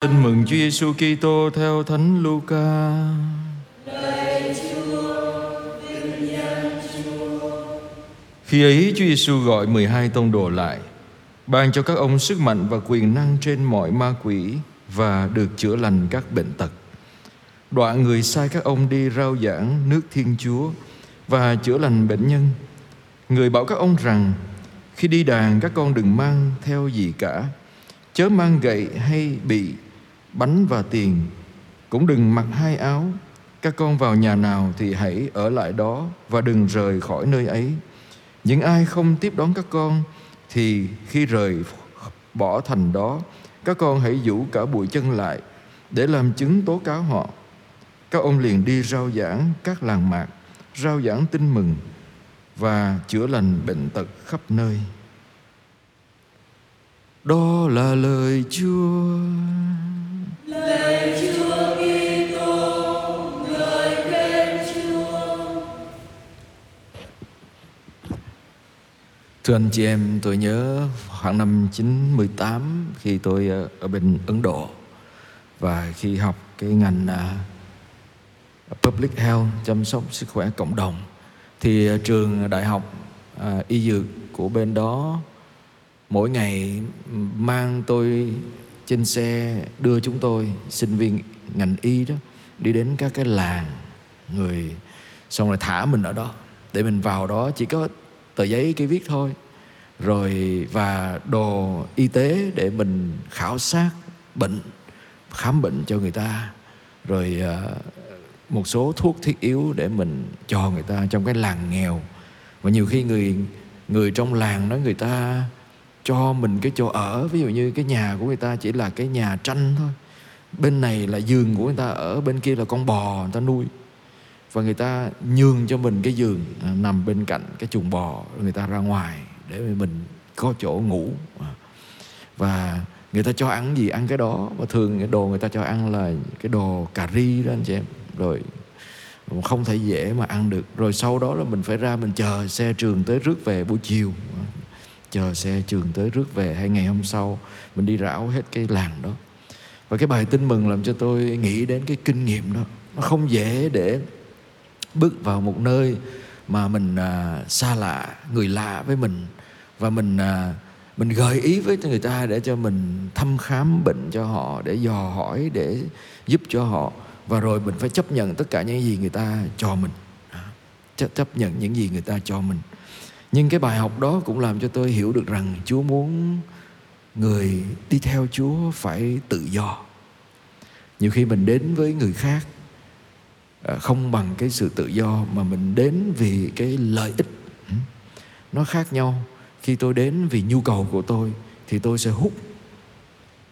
Tin mừng Chúa Giêsu Kitô theo Thánh Luca. Khi ấy Chúa Giêsu gọi 12 tông đồ lại, ban cho các ông sức mạnh và quyền năng trên mọi ma quỷ và được chữa lành các bệnh tật. Đoạn người sai các ông đi rao giảng nước Thiên Chúa và chữa lành bệnh nhân. Người bảo các ông rằng khi đi đàn các con đừng mang theo gì cả, chớ mang gậy hay bị bánh và tiền. Cũng đừng mặc hai áo. Các con vào nhà nào thì hãy ở lại đó và đừng rời khỏi nơi ấy. Những ai không tiếp đón các con thì khi rời bỏ thành đó, các con hãy giũ cả bụi chân lại để làm chứng tố cáo họ. Các ông liền đi rao giảng các làng mạc, rao giảng tin mừng và chữa lành bệnh tật khắp nơi. Đó là lời Chúa. Thưa anh chị em, tôi nhớ khoảng năm 98 khi tôi ờ, ở bên Ấn Độ và khi học cái ngành à, Public Health, chăm sóc sức khỏe cộng đồng thì ờ, trường đại học à, y dược của bên đó mỗi ngày mang tôi trên xe đưa chúng tôi sinh viên ngành y đó đi đến các cái làng người xong rồi thả mình ở đó. Để mình vào đó chỉ có tờ giấy cái viết thôi. Rồi, và đồ y tế để mình khảo sát bệnh, khám bệnh cho người ta. Rồi ờ, một số thuốc thiết yếu để mình cho người ta trong cái làng nghèo. Và nhiều khi người người trong làng đó người ta cho mình cái chỗ ở, ví dụ như cái nhà của người ta chỉ là cái nhà tranh thôi. Bên này là giường của người ta, ở bên kia là con bò người ta nuôi và người ta nhường cho mình cái giường à, nằm bên cạnh cái chuồng bò người ta ra ngoài để mình có chỗ ngủ. À. và người ta cho ăn gì ăn cái đó. Và thường cái đồ người ta cho ăn là cái đồ cà ri đó anh chị em. Rồi không thể dễ mà ăn được. Rồi sau đó là mình phải ra mình chờ xe trường tới rước về buổi chiều. À, chờ xe trường tới rước về hay ngày hôm sau mình đi rảo hết cái làng đó. Và cái bài tin mừng làm cho tôi nghĩ đến cái kinh nghiệm đó. Nó không dễ để bước vào một nơi mà mình à, xa lạ người lạ với mình. Và mình à, mình gợi ý với người ta để cho mình thăm khám bệnh cho họ để dò hỏi để giúp cho họ. Và rồi mình phải chấp nhận tất cả những gì người ta cho mình. Chấp chấp nhận những gì người ta cho mình. Nhưng cái bài học đó cũng làm cho tôi hiểu được rằng Chúa muốn người đi theo Chúa phải tự do. Nhiều khi mình đến với người khác Ờ, không bằng cái sự tự do mà mình đến vì cái lợi ích ừ. nó khác nhau. Khi tôi đến vì nhu cầu của tôi thì tôi sẽ hút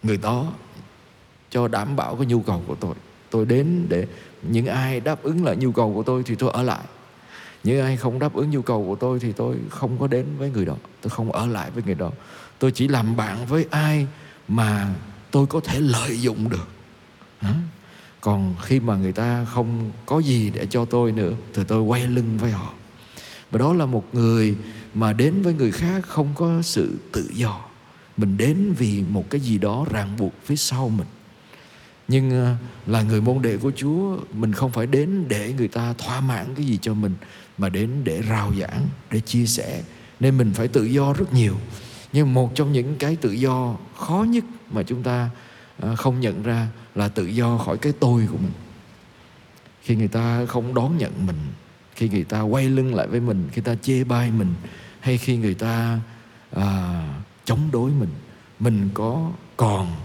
người đó cho đảm bảo cái nhu cầu của tôi. Tôi đến để, những ai đáp ứng lại nhu cầu của tôi thì tôi ở lại những ai không đáp ứng nhu cầu của tôi thì tôi không có đến với người đó tôi không ở lại với người đó tôi chỉ làm bạn với ai mà tôi có thể lợi dụng được Hả? Còn khi mà người ta không có gì để cho tôi nữa, thì tôi quay lưng với họ. Và đó là một người mà đến với người khác không có sự tự do. Mình đến vì một cái gì đó ràng buộc phía sau mình. Nhưng à, là người môn đệ của Chúa, mình không phải đến để người ta thỏa mãn cái gì cho mình, mà đến để rao giảng, để chia sẻ. Nên mình phải tự do rất nhiều. Nhưng một trong những cái tự do khó nhất mà chúng ta à, không nhận ra là tự do khỏi cái tôi của mình. Khi người ta không đón nhận mình khi người ta quay lưng lại với mình khi ta chê bai mình hay khi người ta à, chống đối mình mình có còn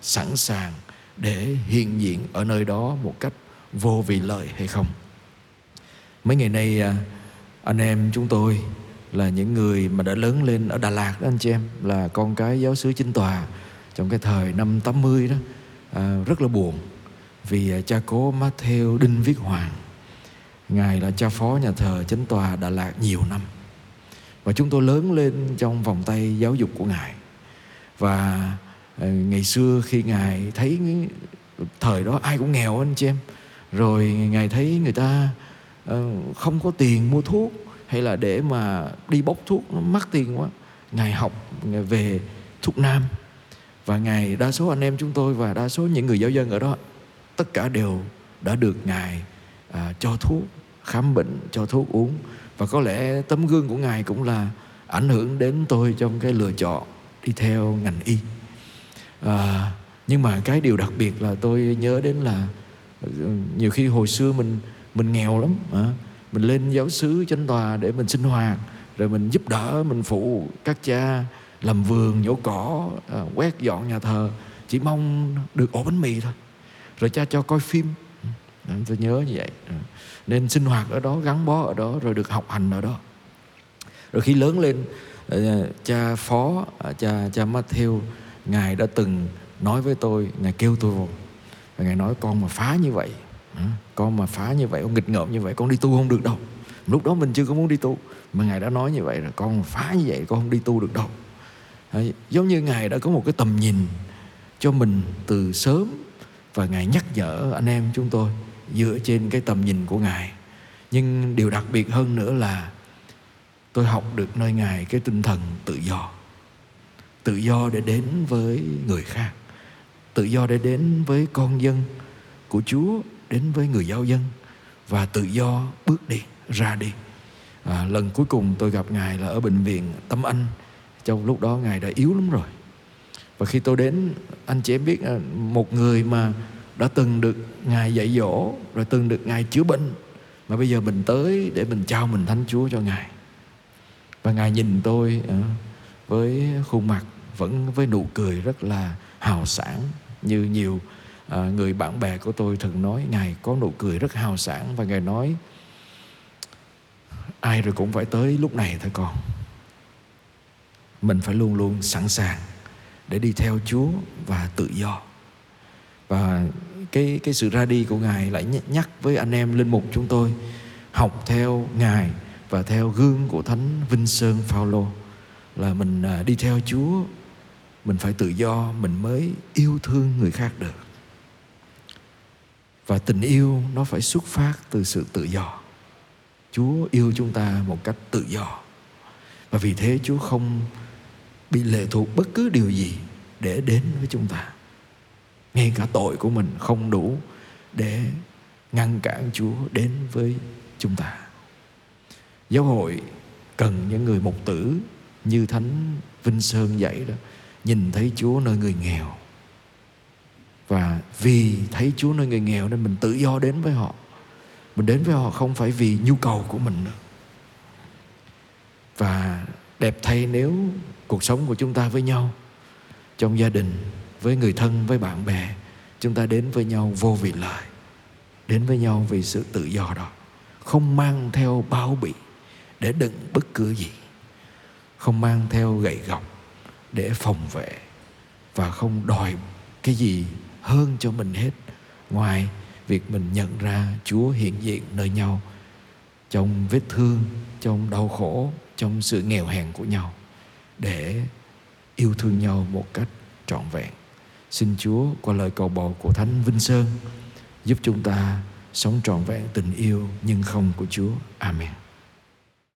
sẵn sàng để hiện diện ở nơi đó một cách vô vị lợi hay không? Mấy ngày nay à, anh em chúng tôi là những người mà đã lớn lên ở Đà Lạt đó anh chị em là con cái giáo sứ chính tòa trong cái thời năm 80 đó à, rất là buồn vì ờ, cha cố Matthew Đinh Viết Hoàng ngài là cha phó nhà thờ chánh tòa Đà Lạt nhiều năm. Và chúng tôi lớn lên trong vòng tay giáo dục của ngài. Và ờ, ngày xưa khi ngài thấy thời đó ai cũng nghèo anh chị em rồi ngài thấy người ta không có tiền mua thuốc hay là để mà đi bốc thuốc nó mắc tiền quá ngài học ngài về thuốc nam và ngài đa số anh em chúng tôi và đa số những người giáo dân ở đó tất cả đều đã được ngài à, cho thuốc khám bệnh cho thuốc uống. Và có lẽ tấm gương của ngài cũng là ảnh hưởng đến tôi trong cái lựa chọn đi theo ngành y. À, nhưng mà cái điều đặc biệt là tôi nhớ đến là ừ, nhiều khi hồi xưa mình mình nghèo lắm à, mình lên giáo sứ chánh tòa để mình sinh hoạt rồi mình giúp đỡ mình phụ các cha làm vườn nhổ cỏ à, quét dọn nhà thờ chỉ mong được ổ bánh mì thôi. Rồi cha cho coi phim. Ừ, tôi nhớ như vậy. Ừ. Nên sinh hoạt ở đó gắn bó ở đó rồi được học hành ở đó. Rồi khi lớn lên à, cha phó à, cha cha Matthew ngài đã từng nói với tôi ngài kêu tôi vào. Và ngài nói con mà phá như vậy ừ, con mà phá như vậy con nghịch ngợm như vậy con đi tu không được đâu. Lúc đó mình chưa có muốn đi tu mà ngài đã nói như vậy rồi con mà phá như vậy con không đi tu được đâu. Đấy, giống như ngài đã có một cái tầm nhìn cho mình từ sớm và ngài nhắc nhở anh em chúng tôi dựa trên cái tầm nhìn của ngài. Nhưng điều đặc biệt hơn nữa là tôi học được nơi ngài cái tinh thần tự do. Tự do để đến với người khác. Tự do để đến với con dân của chúa đến với người giáo dân và tự do bước đi ra đi. À, lần cuối cùng tôi gặp ngài là ở bệnh viện tâm anh trong lúc đó ngài đã yếu lắm rồi. Và khi tôi đến anh chị em biết à, một người mà đã từng được ngài dạy dỗ rồi từng được ngài chữa bệnh mà bây giờ mình tới để mình trao mình thánh chúa cho ngài. Và ngài nhìn tôi à, với khuôn mặt vẫn với nụ cười rất là hào sảng như nhiều à, người bạn bè của tôi thường nói. Ngài có nụ cười rất hào sảng và ngài nói ai rồi cũng phải tới lúc này thôi con mình phải luôn luôn sẵn sàng để đi theo Chúa và tự do. Và cái cái sự ra đi của ngài lại nhắc với anh em linh mục chúng tôi, học theo ngài và theo gương của thánh Vinh Sơn Phaolô là mình à, đi theo Chúa, mình phải tự do, mình mới yêu thương người khác được. Và tình yêu nó phải xuất phát từ sự tự do. Chúa yêu chúng ta một cách tự do và vì thế Chúa không bị lệ thuộc bất cứ điều gì để đến với chúng ta. Ngay cả tội của mình không đủ để ngăn cản Chúa đến với chúng ta. Giáo hội cần những người mục tử như thánh Vinh Sơn dạy đó, nhìn thấy Chúa nơi người nghèo. Và vì thấy Chúa nơi người nghèo nên mình tự do đến với họ. Mình đến với họ không phải vì nhu cầu của mình nữa và đẹp thay nếu cuộc sống của chúng ta với nhau. Trong gia đình với người thân với bạn bè chúng ta đến với nhau vô vị lợi đến với nhau vì sự tự do đó không mang theo bao bị để đựng bất cứ gì không mang theo gậy gọc để phòng vệ và không đòi cái gì hơn cho mình hết. Ngoài việc mình nhận ra Chúa hiện diện nơi nhau trong vết thương, trong đau khổ, trong sự nghèo hèn của nhau để yêu thương nhau một cách trọn vẹn. Xin Chúa qua lời cầu bầu của Thánh Vinh Sơn giúp chúng ta sống trọn vẹn tình yêu nhưng không của Chúa. Amen.